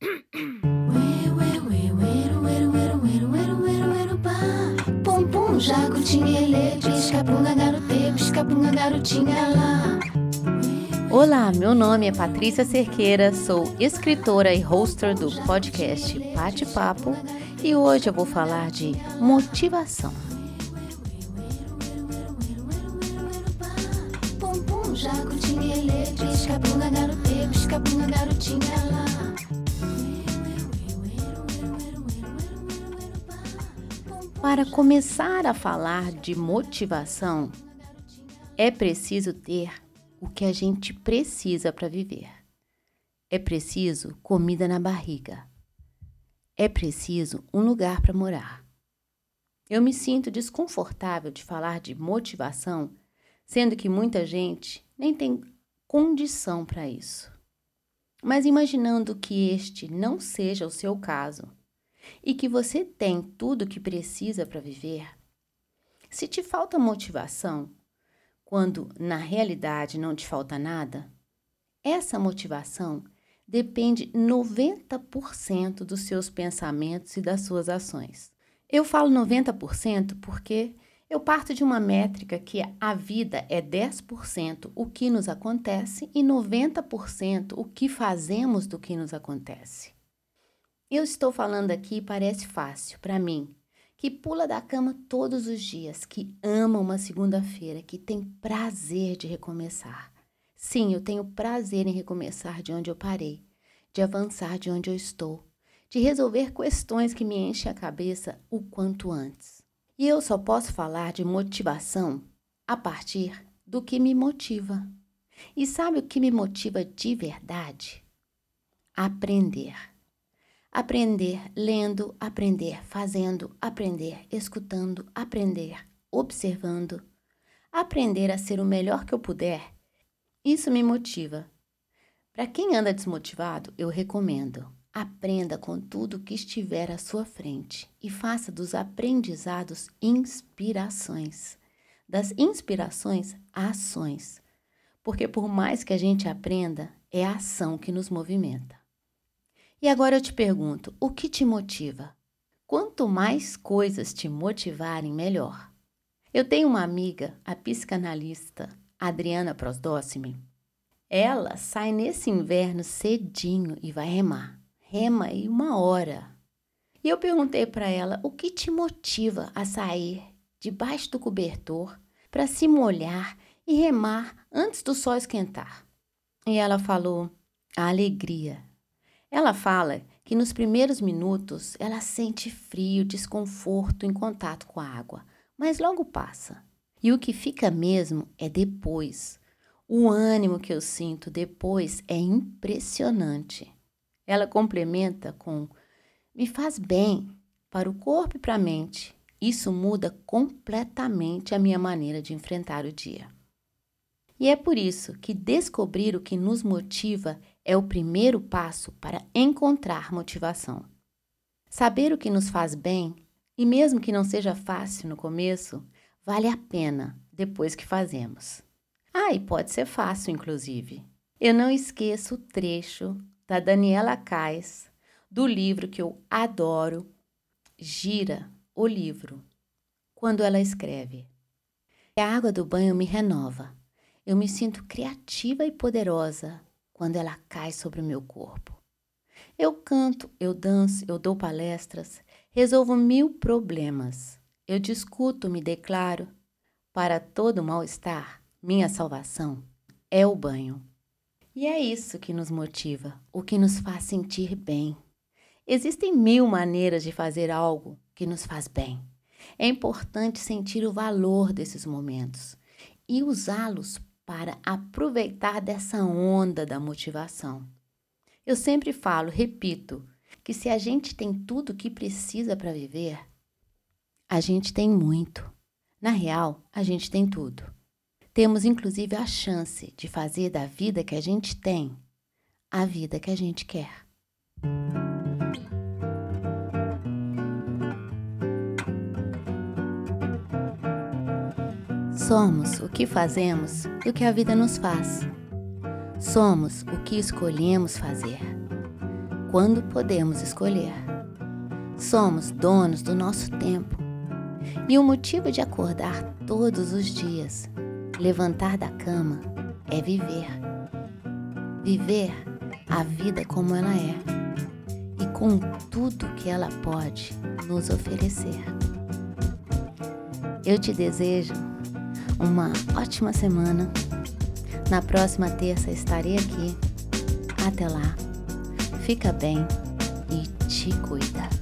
Pum pum, jacutinha, ele, pisca-punga, garote, pisca-punga, garotinha lá. Olá, meu nome é Patrícia Cerqueira, sou escritora e hoster do podcast Bate Papo e hoje eu vou falar de motivação. Jacutinha, ele, pisca-punga, garote, pisca-punga, garotinha lá. Para começar a falar de motivação, é preciso ter o que a gente precisa para viver. É preciso comida na barriga. É preciso um lugar para morar. Eu me sinto desconfortável de falar de motivação, sendo que muita gente nem tem condição para isso. Mas imaginando que este não seja o seu caso e que você tem tudo o que precisa para viver, se te falta motivação, quando na realidade não te falta nada, essa motivação depende 90% dos seus pensamentos e das suas ações. Eu falo 90% porque eu parto de uma métrica que a vida é 10% o que nos acontece e 90% o que fazemos do que nos acontece. Eu estou falando aqui parece fácil para mim, que pula da cama todos os dias, que ama uma segunda-feira, que tem prazer de recomeçar. Sim, eu tenho prazer em recomeçar de onde eu parei, de avançar de onde eu estou, de resolver questões que me enchem a cabeça o quanto antes. E eu só posso falar de motivação a partir do que me motiva. E sabe o que me motiva de verdade? Aprender. Aprender lendo, aprender fazendo, aprender escutando, aprender observando, aprender a ser o melhor que eu puder. Isso me motiva. Para quem anda desmotivado, eu recomendo: aprenda com tudo que estiver à sua frente e faça dos aprendizados inspirações. Das inspirações, ações. Porque por mais que a gente aprenda, é a ação que nos movimenta. E agora eu te pergunto: o que te motiva? Quanto mais coisas te motivarem, melhor. Eu tenho uma amiga, a psicanalista Adriana Prosdócime. Ela sai nesse inverno cedinho e vai remar. Rema aí uma hora. E eu perguntei para ela o que te motiva a sair debaixo do cobertor para se molhar e remar antes do sol esquentar. E ela falou: a alegria ela fala que nos primeiros minutos ela sente frio, desconforto em contato com a água, mas logo passa. E o que fica mesmo é depois. O ânimo que eu sinto depois é impressionante. Ela complementa com: me faz bem para o corpo e para a mente. Isso muda completamente a minha maneira de enfrentar o dia. E é por isso que descobrir o que nos motiva é o primeiro passo para encontrar motivação. Saber o que nos faz bem, e mesmo que não seja fácil no começo, vale a pena depois que fazemos. Ah, e pode ser fácil, inclusive. Eu não esqueço o trecho da Daniela Kais, do livro que eu adoro, Gira o livro, quando ela escreve: A água do banho me renova. Eu me sinto criativa e poderosa quando ela cai sobre o meu corpo. Eu canto, eu danço, eu dou palestras, resolvo mil problemas. Eu discuto, me declaro. Para todo mal-estar, minha salvação é o banho. E é isso que nos motiva, o que nos faz sentir bem. Existem mil maneiras de fazer algo que nos faz bem. É importante sentir o valor desses momentos e usá-los para aproveitar dessa onda da motivação. Eu sempre falo, repito, que se a gente tem tudo o que precisa para viver, a gente tem muito. Na real, a gente tem tudo. Temos inclusive a chance de fazer da vida que a gente tem a vida que a gente quer. Somos o que fazemos e o que a vida nos faz. Somos o que escolhemos fazer. quando podemos escolher. Somos donos do nosso tempo. E o motivo de acordar todos os dias, levantar da cama, é viver. Viver a vida como ela é e com tudo que ela pode nos oferecer. Eu te desejo uma ótima semana. Na próxima terça estarei aqui. Até lá. Fica bem e te cuida.